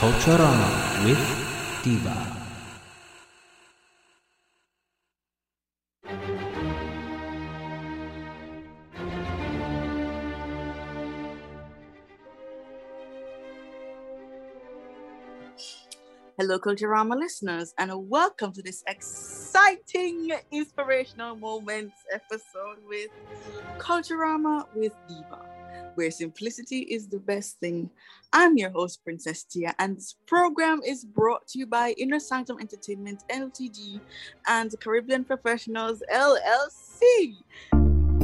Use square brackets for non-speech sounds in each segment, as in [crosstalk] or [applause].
Culturama with Diva. Hello, Culturama listeners, and welcome to this exciting inspirational moments episode with Culturama with Diva, where simplicity is the best thing. I'm your host, Princess Tia, and this program is brought to you by Inner Sanctum Entertainment Ltd and Caribbean Professionals LLC.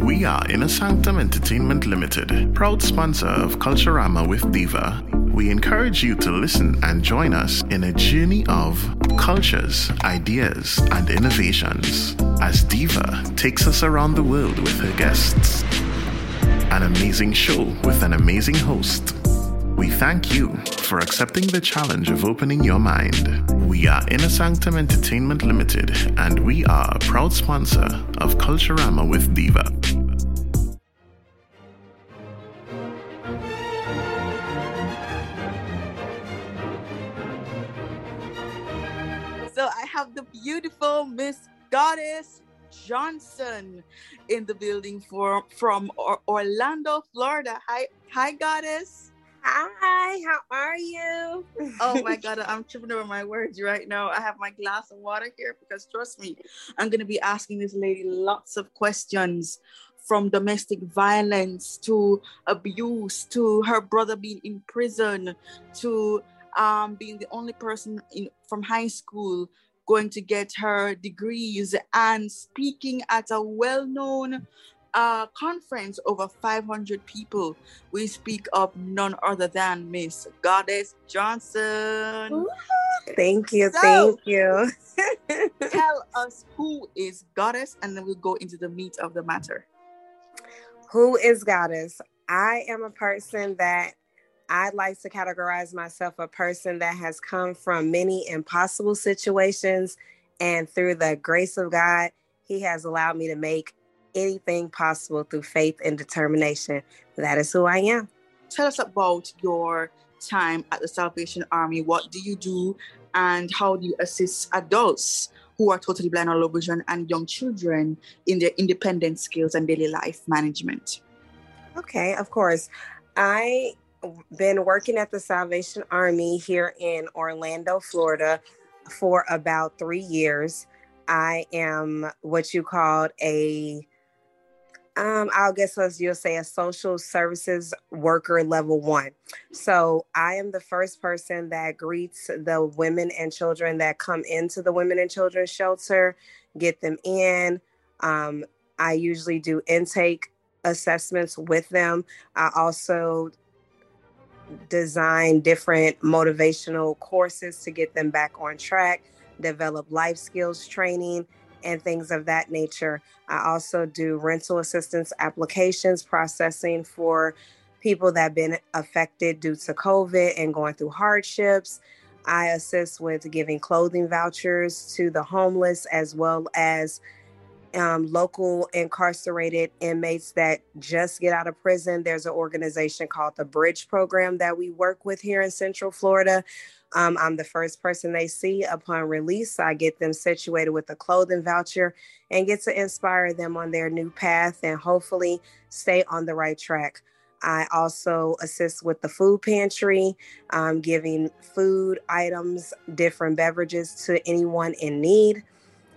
We are Inner Sanctum Entertainment Limited, proud sponsor of Culturama with Diva. We encourage you to listen and join us in a journey of cultures, ideas, and innovations as Diva takes us around the world with her guests. An amazing show with an amazing host. We thank you for accepting the challenge of opening your mind. We are Inner Sanctum Entertainment Limited, and we are a proud sponsor of Culturama with Diva. So I have the beautiful Miss Goddess Johnson in the building for from Or- Orlando, Florida. Hi, hi, Goddess. Hi, how are you? Oh my [laughs] God, I'm tripping over my words right now. I have my glass of water here because trust me, I'm gonna be asking this lady lots of questions from domestic violence to abuse to her brother being in prison to um, being the only person in, from high school going to get her degrees and speaking at a well-known uh, conference over 500 people. We speak of none other than Miss Goddess Johnson. Ooh, Thank you, So- thank you. [laughs] Tell [laughs] us who is Goddess, and then we'll go into the meat of the matter. Who is Goddess? I am a person that I like to categorize myself a person that has come from many impossible situations, and through the grace of God, He has allowed me to make anything possible through faith and determination. That is who I am. Tell us about your time at the Salvation Army. What do you do, and how do you assist adults who are totally blind or low vision and young children in their independent skills and daily life management? Okay, of course. I been working at the Salvation Army here in Orlando, Florida for about 3 years. I am what you called a um, I'll guess as you'll say a social services worker level one. So I am the first person that greets the women and children that come into the women and children shelter, get them in. Um, I usually do intake assessments with them. I also design different motivational courses to get them back on track, develop life skills training, and things of that nature. I also do rental assistance applications processing for people that have been affected due to COVID and going through hardships. I assist with giving clothing vouchers to the homeless as well as um, local incarcerated inmates that just get out of prison. There's an organization called the Bridge Program that we work with here in Central Florida. Um, I'm the first person they see upon release. I get them situated with a clothing voucher and get to inspire them on their new path and hopefully stay on the right track. I also assist with the food pantry, um, giving food items, different beverages to anyone in need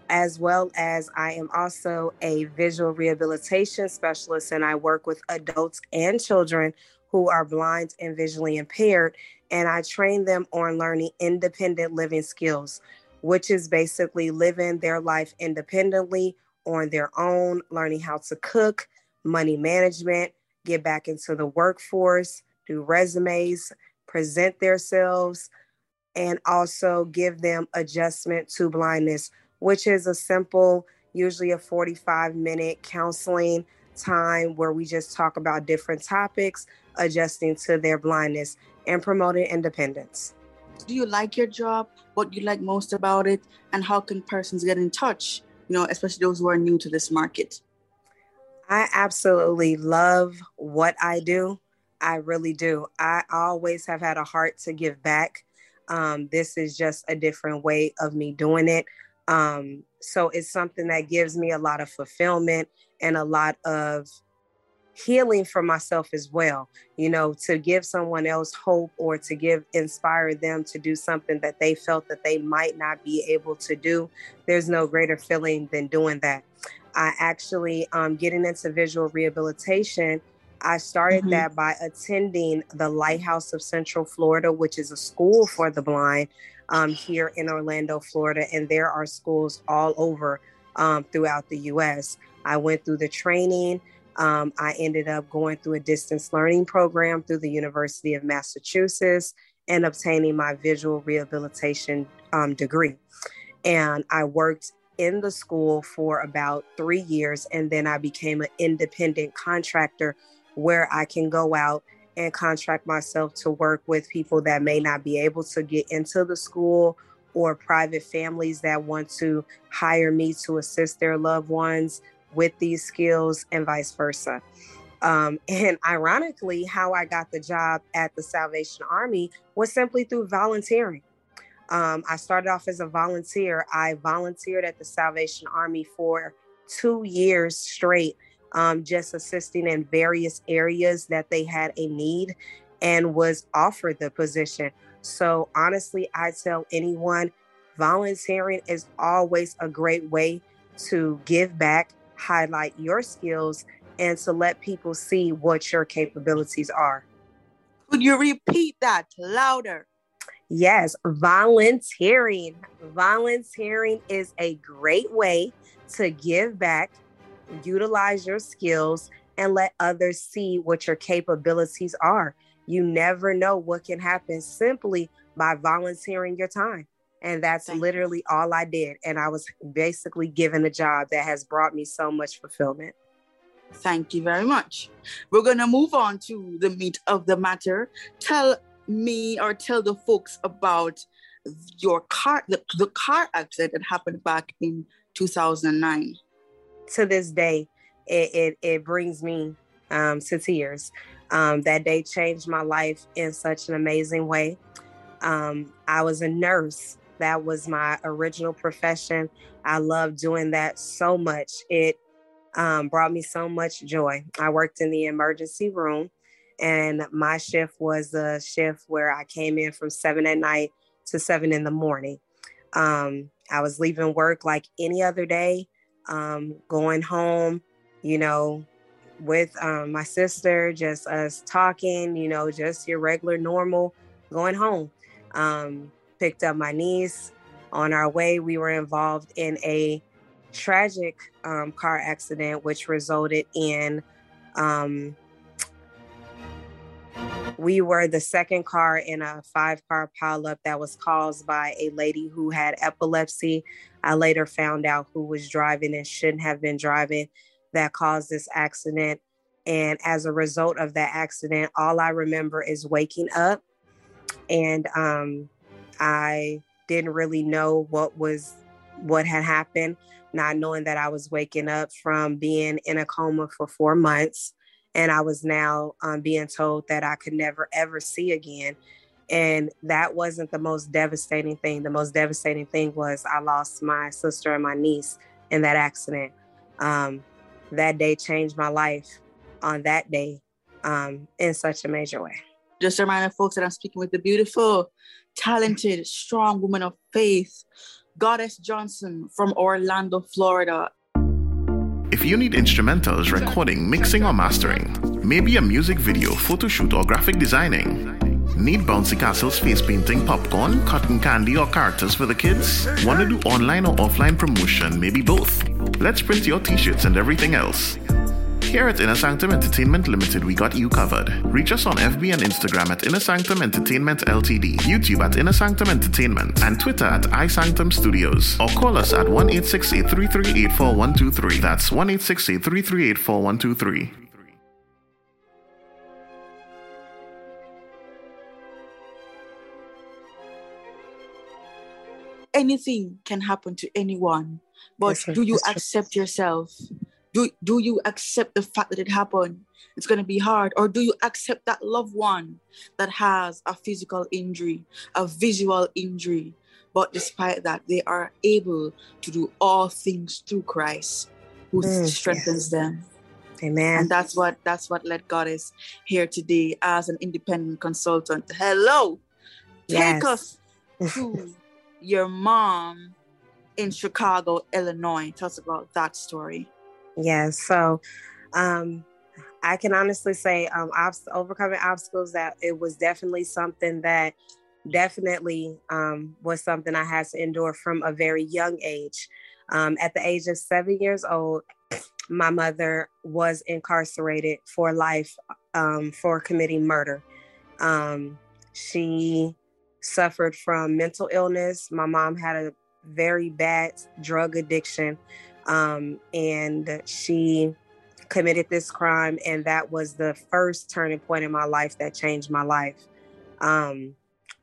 as well as I am also a visual rehabilitation specialist and I work with adults and children who are blind and visually impaired. And I train them on learning independent living skills, which is basically living their life independently on their own, learning how to cook, money management, get back into the workforce, do resumes, present themselves, and also give them adjustment to blindness, which is a simple, usually a 45 minute counseling time where we just talk about different topics, adjusting to their blindness and promoting independence. Do you like your job? What you like most about it? And how can persons get in touch? You know, especially those who are new to this market. I absolutely love what I do. I really do. I always have had a heart to give back. Um, this is just a different way of me doing it. Um, so it's something that gives me a lot of fulfillment and a lot of healing for myself as well. You know to give someone else hope or to give inspire them to do something that they felt that they might not be able to do there's no greater feeling than doing that. I actually um, getting into visual rehabilitation i started mm-hmm. that by attending the lighthouse of central florida which is a school for the blind um, here in orlando florida and there are schools all over um, throughout the us i went through the training um, I ended up going through a distance learning program through the University of Massachusetts and obtaining my visual rehabilitation um, degree. And I worked in the school for about three years, and then I became an independent contractor where I can go out and contract myself to work with people that may not be able to get into the school or private families that want to hire me to assist their loved ones with these skills and vice versa. Um, [laughs] and ironically, how I got the job at the Salvation Army was simply through volunteering. Um, I started off as a volunteer. I volunteered at the Salvation Army for two years straight, um, just assisting in various areas that they had a need and was offered the position. So, honestly, I tell anyone volunteering is always a great way to give back highlight your skills and to let people see what your capabilities are. Could you repeat that louder? Yes, volunteering. Volunteering is a great way to give back, utilize your skills, and let others see what your capabilities are. You never know what can happen simply by volunteering your time. And that's Thank literally you. all I did. And I was basically given a job that has brought me so much fulfillment. Thank you very much. We're going to move on to the meat of the matter. Tell me or tell the folks about your car, the, the car accident that happened back in 2009. To this day, it, it, it brings me um, to tears. Um, that day changed my life in such an amazing way. Um, I was a nurse that was my original profession. I loved doing that so much. It um, brought me so much joy. I worked in the emergency room, and my shift was a shift where I came in from seven at night to seven in the morning. Um, I was leaving work like any other day, um, going home, you know, with um, my sister, just us talking, you know, just your regular, normal going home. Um, picked up my niece. On our way, we were involved in a tragic um, car accident, which resulted in um, we were the second car in a five car pileup that was caused by a lady who had epilepsy. I later found out who was driving and shouldn't have been driving that caused this accident. And as a result of that accident, all I remember is waking up and um, I didn't really know what was what had happened, not knowing that I was waking up from being in a coma for four months. And I was now um, being told that I could never ever see again. And that wasn't the most devastating thing. The most devastating thing was I lost my sister and my niece in that accident. Um, that day changed my life on that day um, in such a major way. Just a reminder, folks, that I'm speaking with the beautiful talented, strong woman of faith, Goddess Johnson from Orlando, Florida. If you need instrumentals, recording, mixing, or mastering, maybe a music video, photo shoot, or graphic designing, Need bouncy castles, face painting, popcorn, cotton candy, or characters for the kids? Want to do online or offline promotion? Maybe both. Let's print your t shirts and everything else. Here at Inner Sanctum Entertainment Limited, we got you covered. Reach us on FB and Instagram at Inner Sanctum Entertainment Ltd, YouTube at Inner Sanctum Entertainment, and Twitter at iSanctum Studios. Or call us at 1 833 That's 1 833 anything can happen to anyone but do you accept yourself do, do you accept the fact that it happened? It's going to be hard. Or do you accept that loved one that has a physical injury a visual injury? But despite that they are able to do all things through christ who mm, strengthens them. Amen. And that's what that's what led goddess here today as an independent consultant. Hello! Take yes. us to [laughs] your mom in Chicago, Illinois. Tell us about that story. Yes. So, um, I can honestly say, um, overcoming obstacles, that it was definitely something that definitely um, was something I had to endure from a very young age. Um, at the age of seven years old, my mother was incarcerated for life um, for committing murder. Um, she suffered from mental illness. My mom had a very bad drug addiction, um, and she committed this crime. And that was the first turning point in my life that changed my life. Um,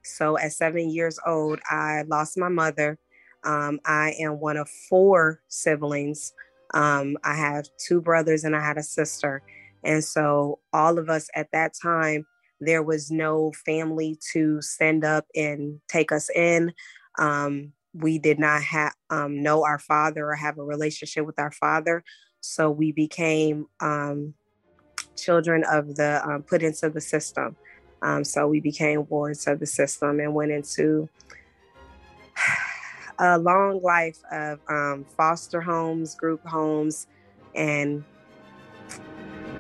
so at seven years old, I lost my mother. Um, I am one of four siblings. Um, I have two brothers and I had a sister. And so all of us at that time there was no family to send up and take us in. Um, we did not have um, know our father or have a relationship with our father, so we became um, children of the um, put into the system. Um, so we became wards of the system and went into [sighs] a long life of um, foster homes, group homes, and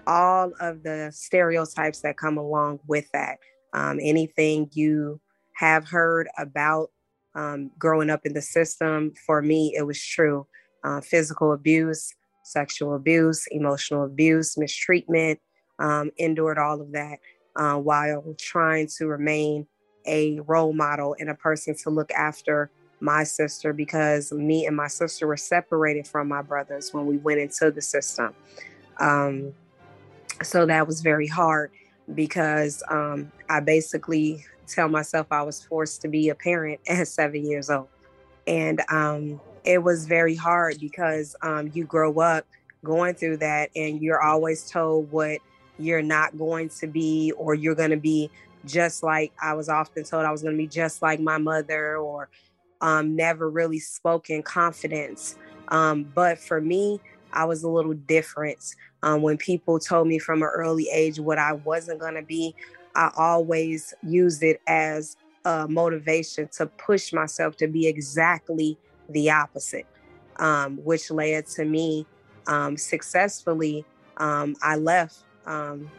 all of the stereotypes that come along with that. Um, anything you have heard about um, growing up in the system, for me, it was true. Uh, physical abuse, sexual abuse, emotional abuse, mistreatment, um, endured all of that uh, while trying to remain a role model and a person to look after my sister because me and my sister were separated from my brothers when we went into the system. Um, so that was very hard because um, I basically tell myself I was forced to be a parent [laughs] at seven years old. And um, it was very hard because um, you grow up going through that and you're always told what you're not going to be, or you're going to be just like I was often told I was going to be just like my mother, or um, never really spoken confidence. Um, but for me, I was a little different. Um, when people told me from an early age what I wasn't going to be, I always used it as a motivation to push myself to be exactly the opposite, um, which led to me um, successfully. Um, I left um,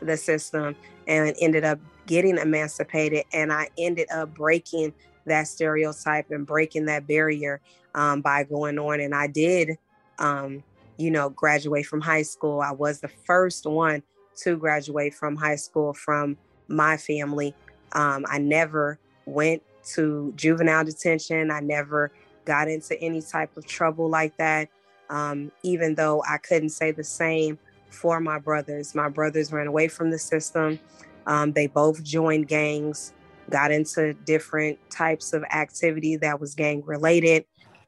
the system and ended up getting emancipated, and I ended up breaking that stereotype and breaking that barrier um, by going on. And I did um, you know, graduate from high school. I was the first one to graduate from high school from my family. Um, I never went to juvenile detention. I never got into any type of trouble like that. Um, even though I couldn't say the same for my brothers. My brothers ran away from the system. Um, they both joined gangs, got into different types of activity that was gang related,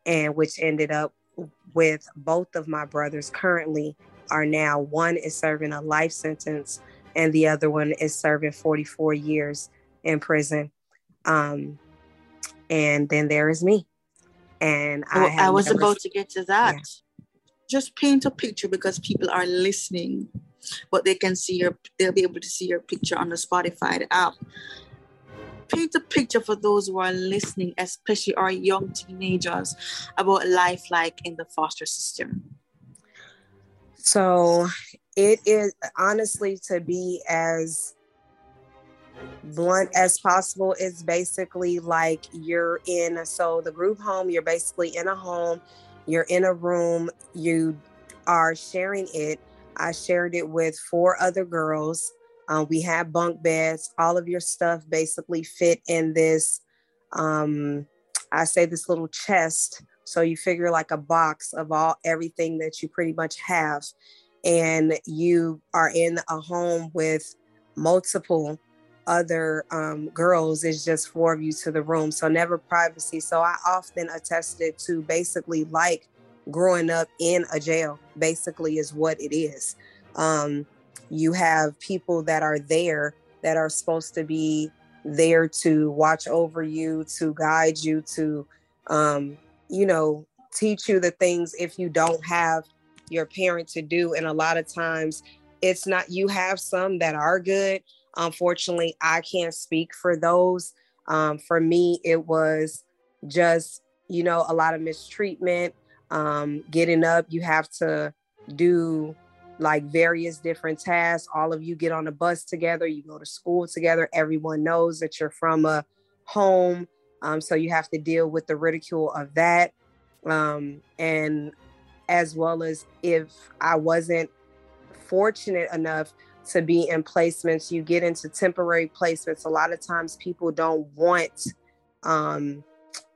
and which ended up with both of my brothers currently are now one is serving a life sentence and the other one is serving 44 years in prison. Um, and then there is me. And I, I was never, about to get to that. Yeah. Just paint a picture because people are listening, but they can see your, they'll be able to see your picture on the Spotify app paint a picture for those who are listening, especially our young teenagers, about life like in the foster system? So it is honestly to be as blunt as possible. It's basically like you're in, so the group home, you're basically in a home, you're in a room, you are sharing it I shared it with four other girls. Uh, we had bunk beds. All of your stuff basically fit in this, um, I say this little chest. So you figure like a box of all everything that you pretty much have. And you are in a home with multiple other um, girls. It's just four of you to the room. So never privacy. So I often attested to basically like growing up in a jail, basically, is what it is. Um, you have people that are there that are supposed to be there to watch over you, to guide you, to, um, you know, teach you the things if you don't have your parent to do. And a lot of times it's not, you have some that are good. Unfortunately, I can't speak for those. Um, for me, it was just, you know, a lot of mistreatment um, getting up, you have to do like various different tasks. All of you get on a bus together, you go to school together. Everyone knows that you're from a home. Um, so you have to deal with the ridicule of that. Um, and as well as if I wasn't fortunate enough to be in placements, you get into temporary placements. A lot of times people don't want um,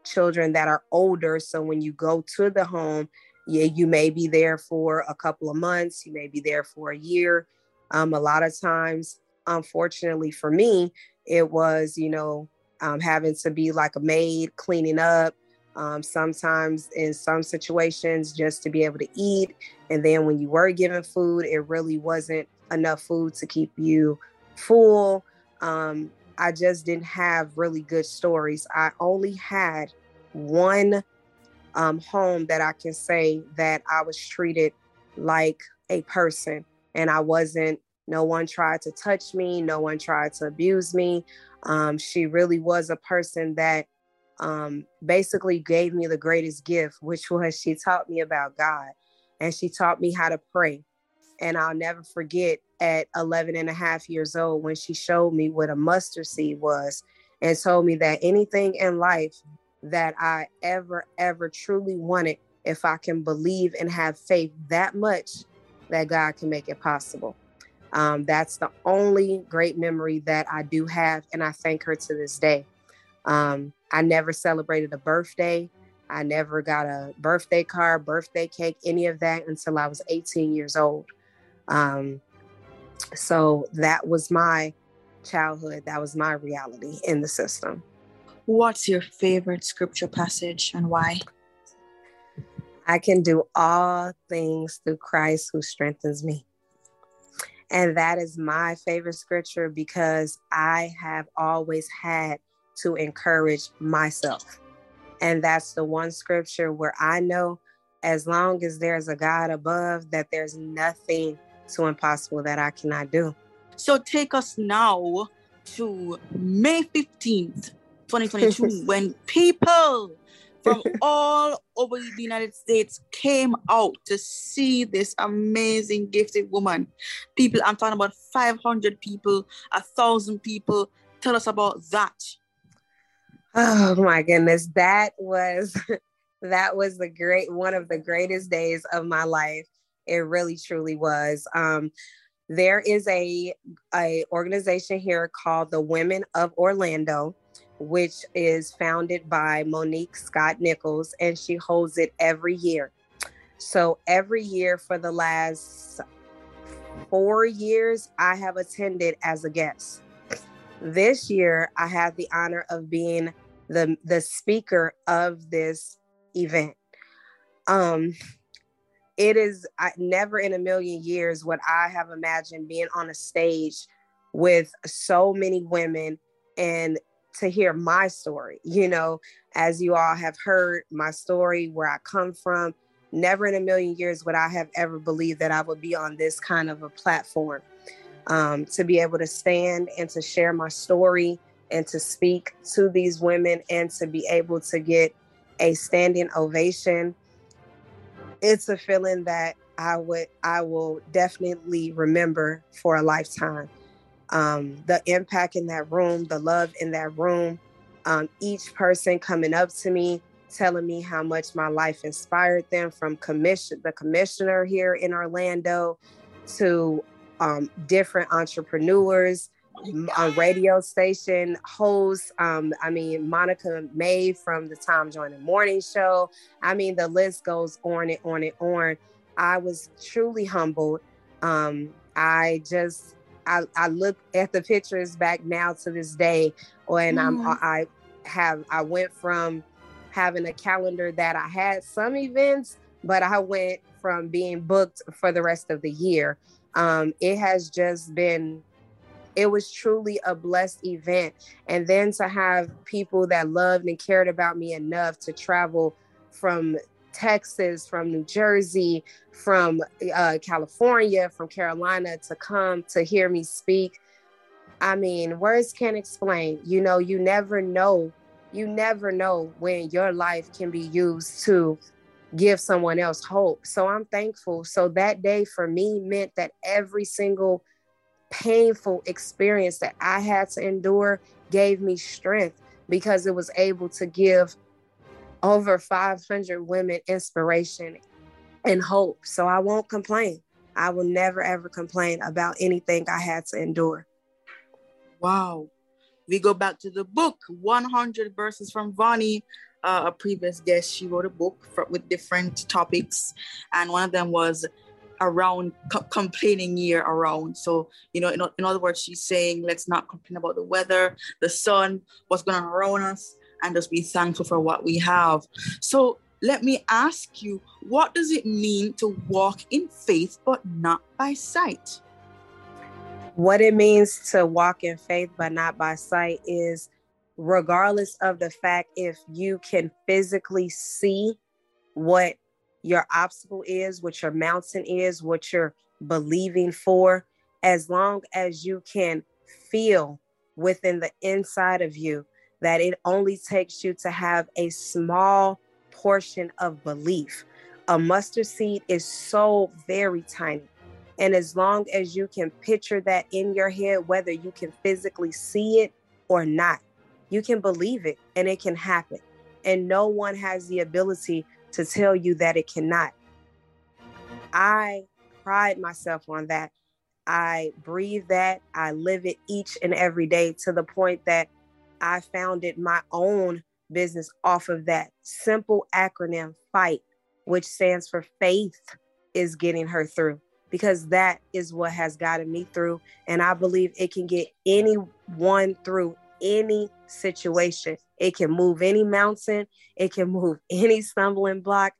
children that are older. So when you go to the home, yeah, you may be there for a couple of months, you may be there for a year. Um, a lot of times, unfortunately for me, it was, you know, um, having to be like a maid, cleaning up. Um, sometimes in some situations, just to be able to eat. And then when you were given food, it really wasn't enough food to keep you full. Um, I just didn't have really good stories. I only had one um, home that I can say that I was treated like a person and I wasn't, no one tried to touch me, no one tried to abuse me. Um, she really was a person that um, basically gave me the greatest gift, which was she taught me about God and she taught me how to pray. And I'll never forget at 11 and a half years old when she showed me what a mustard seed was and told me that anything in life that I ever, ever truly wanted, if I can believe and have faith that much, that God can make it possible. Um, that's the only great memory that I do have, and I thank her to this day. Um, I never celebrated a birthday. I never got a birthday card, birthday cake, any of that until I was 18 years old. Um, so that was my childhood. That was my reality in the system. What's your favorite scripture passage and why? I can do all things through Christ who strengthens me. And that is my favorite scripture because I have always had to encourage myself. And that's the one scripture where I know as long as there's a God above, that there's nothing so impossible that I cannot do. So take us now to May 15th, 2022, [laughs] when people from [laughs] all over the United States came out to see this amazing gifted woman. People, I'm talking about 500 people, a thousand people. Tell us about that. Oh my goodness, that was [laughs] that was the great one of the greatest days of my life. It really truly was. Um, there is a, a organization here called the Women of Orlando, which is founded by Monique Scott Nichols, and she holds it every year. So every year for the last four years, I have attended as a guest. This year, I had the honor of being the the speaker of this event. Um, it is I, never in a million years would I have imagined being on a stage with so many women and to hear my story. You know, as you all have heard my story, where I come from, never in a million years would I have ever believed that I would be on this kind of a platform. Um, to be able to stand and to share my story and to speak to these women and to be able to get a standing ovation it's a feeling that I would I will definitely remember for a lifetime. Um, the impact in that room, the love in that room, um, each person coming up to me, telling me how much my life inspired them from commission the commissioner here in Orlando, to um, different entrepreneurs, a radio station hosts. Um, I mean, Monica May from the Tom Joyner Morning Show. I mean, the list goes on and on and on. I was truly humbled. Um, I just, I, I look at the pictures back now to this day, and mm. I'm, mm-hmm. I have, I went from having a calendar that I had some events, but I went from being booked for the rest of the year. Um, it has just been it was truly a blessed event. And then to have people that loved and cared about me enough to travel from Texas, from New Jersey, from uh, California, from Carolina to come to hear me speak. I mean, words can't explain. You know, you never know. You never know when your life can be used to give someone else hope. So I'm thankful. So that day for me meant that every single painful experience that I had to endure gave me strength because it was able to give over 500 women inspiration and hope. So I won't complain. I will never ever complain about anything I had to endure. Wow. We go back to the book 100 verses from Vonnie, uh, a previous guest. She wrote a book for, with different topics, and one of them was around co- complaining year around. So, you know, in, in other words, she's saying, let's not complain about the weather, the sun, what's going on around us, and just be thankful for what we have. So, let me ask you, what does it mean to walk in faith but not by sight? What it means to walk in faith but not by sight is regardless of the fact if you can physically see what your obstacle is, what your mountain is, what you're believing for, as long as you can feel within the inside of you that it only takes you to have a small portion of belief. A mustard seed is so very tiny. And as long as you can picture that in your head, whether you can physically see it or not, you can believe it and it can happen. And no one has the ability to tell you that it cannot. I pride myself on that. I breathe that. I live it each and every day to the point that I founded my own business off of that simple acronym FIGHT, which stands for faith is getting her through because that is what has gotten me through. And I believe it can get anyone through any situation. It can move any mountain, it can move [laughs] any stumbling block,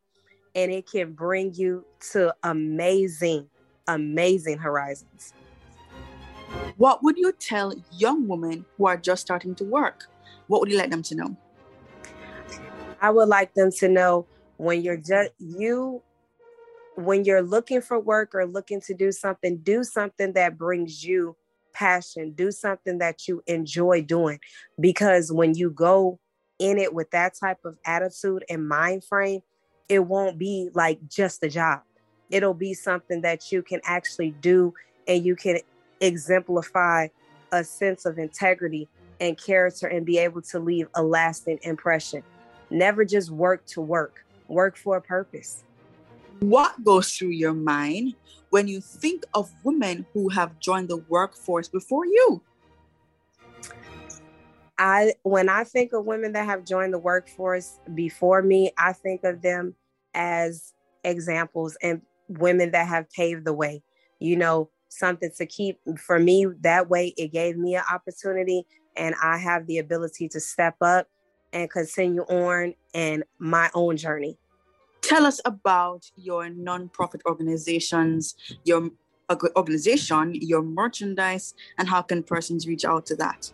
and it can bring you to amazing, amazing horizons. What would you tell young women who are just starting to work? What would you like them to know? I would like them to know when you're just you when you're looking for work or looking to do something, do something that brings you passion, do something that you enjoy doing. Because when you go in it with that type of attitude and mind frame, it won't be like just a job. It'll be something that you can actually do and you can exemplify a sense of integrity and character and be able to leave a lasting impression. Never just work to work, work for a purpose. What goes through your mind when you think of women who have joined the workforce before you? I when I think of women that have joined the workforce before me, I think of them as examples and women that have paved the way. You know, something to keep for me that way it gave me an opportunity and I have the ability to step up and continue on in my own journey tell us about your nonprofit organizations, your organization, your merchandise, and how can persons reach out to that?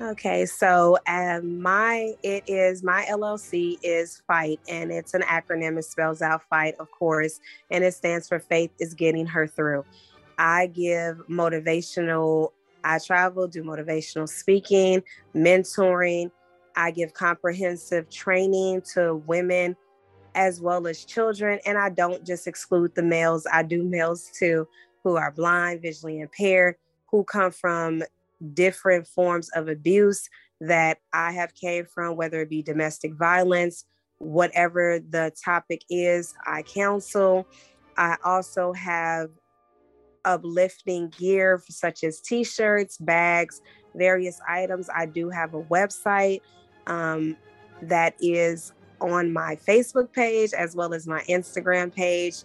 Okay, so um, my it is my LLC is Fight, and it's an acronym. It spells out Fight, of course, and it stands for Faith is Getting Her Through. I give motivational. I travel, do motivational speaking, mentoring. I give comprehensive training to women as well as children. And I don't just exclude the males, I do males too who are blind, visually impaired, who come from different forms of abuse that I have came from, whether it be domestic violence, whatever the topic is, I counsel. I also have uplifting gear such as t-shirts, bags, various items. I do have a website um, that is on my Facebook page as well as my Instagram page.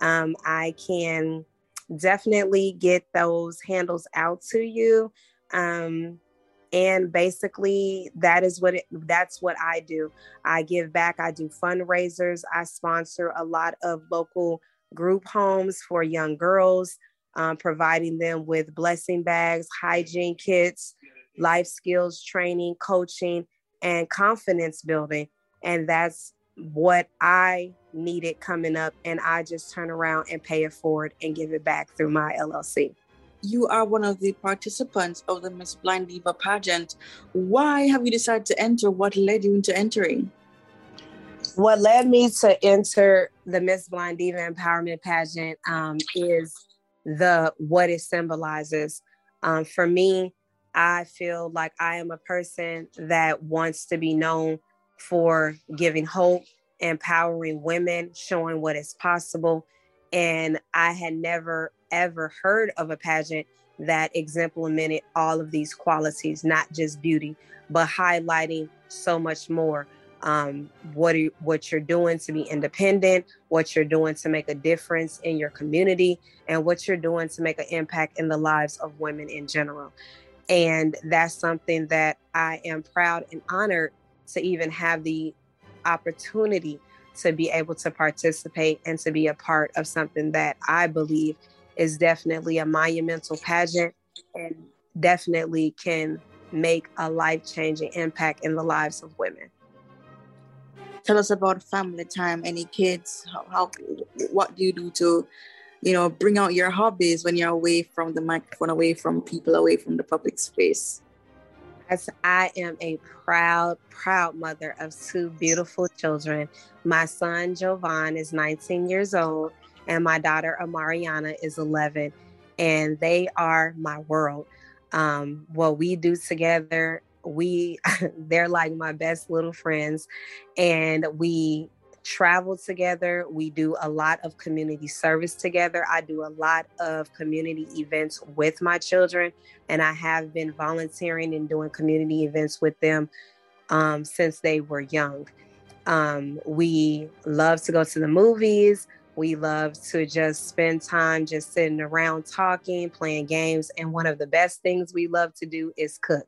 Um, I can definitely get those handles out to you. Um, and basically that is what it, that's what I do. I give back. I do fundraisers. I sponsor a lot of local group homes for young girls, um, providing them with blessing bags, hygiene kits, life skills training, coaching, and confidence building. And that's what I needed coming up. And I just turn around and pay it forward and give it back through my LLC. You are one of the participants of the Miss Blind Diva pageant. Why have you decided to enter? What led you into entering? What led me to enter the Miss Blind Diva Empowerment pageant um, is the what it symbolizes. Um, for me, I feel like I am a person that wants to be known for giving hope, empowering women, showing what is possible. And I had never, ever heard of a pageant that exemplified all of these qualities, not just beauty, but highlighting so much more. Um, what are, what you're doing to be independent, what you're doing to make a difference in your community, and what you're doing to make an impact in the lives of women in general. And that's something that I am proud and honored to even have the opportunity to be able to participate and to be a part of something that I believe is definitely a monumental pageant and definitely can make a life changing impact in the lives of women. Tell us about family time. Any kids? How, how what do you do to you know, bring out your hobbies when you're away from the microphone, away from people, away from the public space. I am a proud, proud mother of two beautiful children. My son Jovan is 19 years old, and my daughter Amariana is 11, and they are my world. Um, what we do together, we [laughs] they're like my best little friends, and we travel together. We do a lot of community service together. I do a lot of community events with my children, and I have been volunteering and doing community events with them um, since they were young. Um, we love to go to the movies. We love to just spend time just sitting around talking, playing games. And one of the best things we love to do is cook.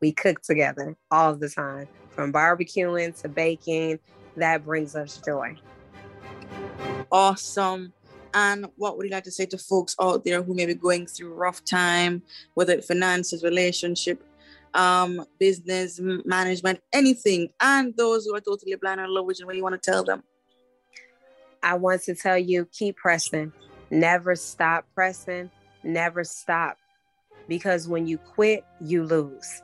We cook together all the time, from barbecuing to baking that brings us joy. Awesome. And what would you like to say to folks out there who may be going through rough time, whether it's finances, relationship, um, business, management, anything, and those who are totally blind and low vision? What do you want to tell them? I want to tell you keep pressing. Never stop pressing. Never stop. Because when you quit, you lose.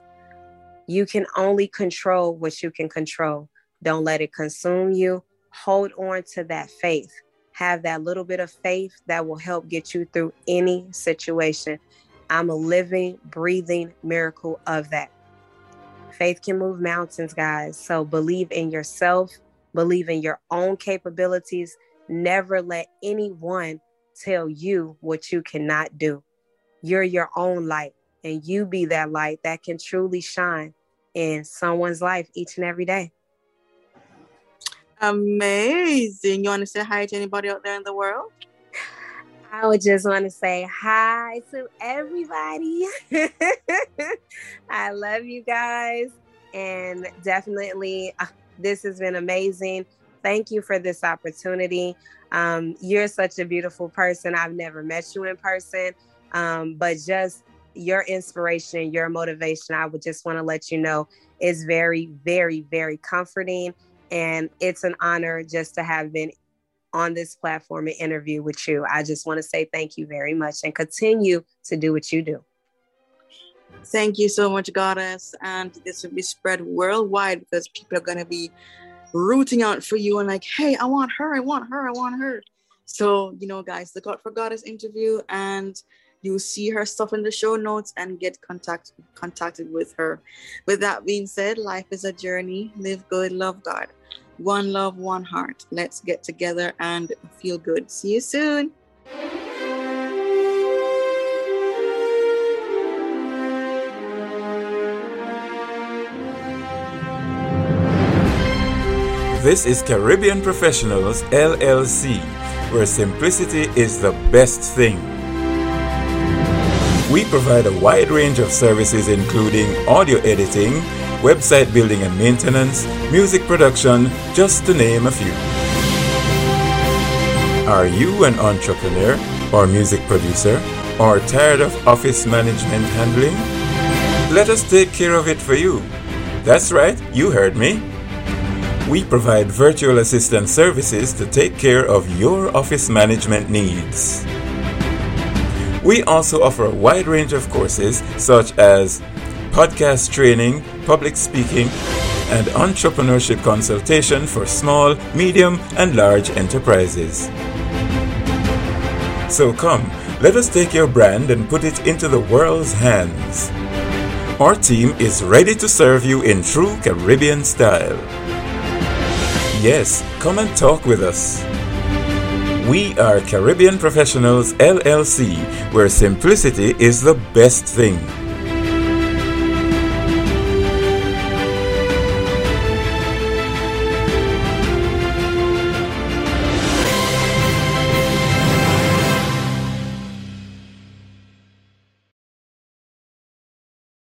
You can only control what you can control. Don't let it consume you. Hold on to that faith. Have that little bit of faith that will help get you through any situation. I'm a living, breathing miracle of that. Faith can move mountains, guys. So believe in yourself, believe in your own capabilities. Never let anyone tell you what you cannot do. You're your own light, and you be that light that can truly shine in someone's life each and every day. Amazing. You want to say hi to anybody out there in the world? I would just want to say hi to everybody. [laughs] I love you guys. And definitely, uh, this has been amazing. Thank you for this opportunity. Um, you're such a beautiful person. I've never met you in person, um, but just your inspiration, your motivation, I would just want to let you know is very, very, very comforting and it's an honor just to have been on this platform and interview with you. I just want to say thank you very much and continue to do what you do. Thank you so much, Goddess. And this will be spread worldwide because people are going to be rooting out for you and like, hey, I want her, I want her, I want her. So, you know, guys, look out for Goddess interview and you'll see her stuff in the show notes and get contact contacted with her. With that being said, life is a journey. Live good, love God. One love, one heart. Let's get together and feel good. See you soon. This is Caribbean Professionals LLC, where simplicity is the best thing. We provide a wide range of services including audio editing website building and maintenance, music production, just to name a few. Are you an entrepreneur or music producer or tired of office management handling? Let us take care of it for you. That's right, you heard me. We provide virtual assistant services to take care of your office management needs. We also offer a wide range of courses such as podcast training, public speaking, and entrepreneurship consultation for small, medium, and large enterprises. So come, let us take your brand and put it into the world's hands. Our team is ready to serve you in true Caribbean style. Yes, come and talk with us. We are Caribbean Professionals LLC, where simplicity is the best thing.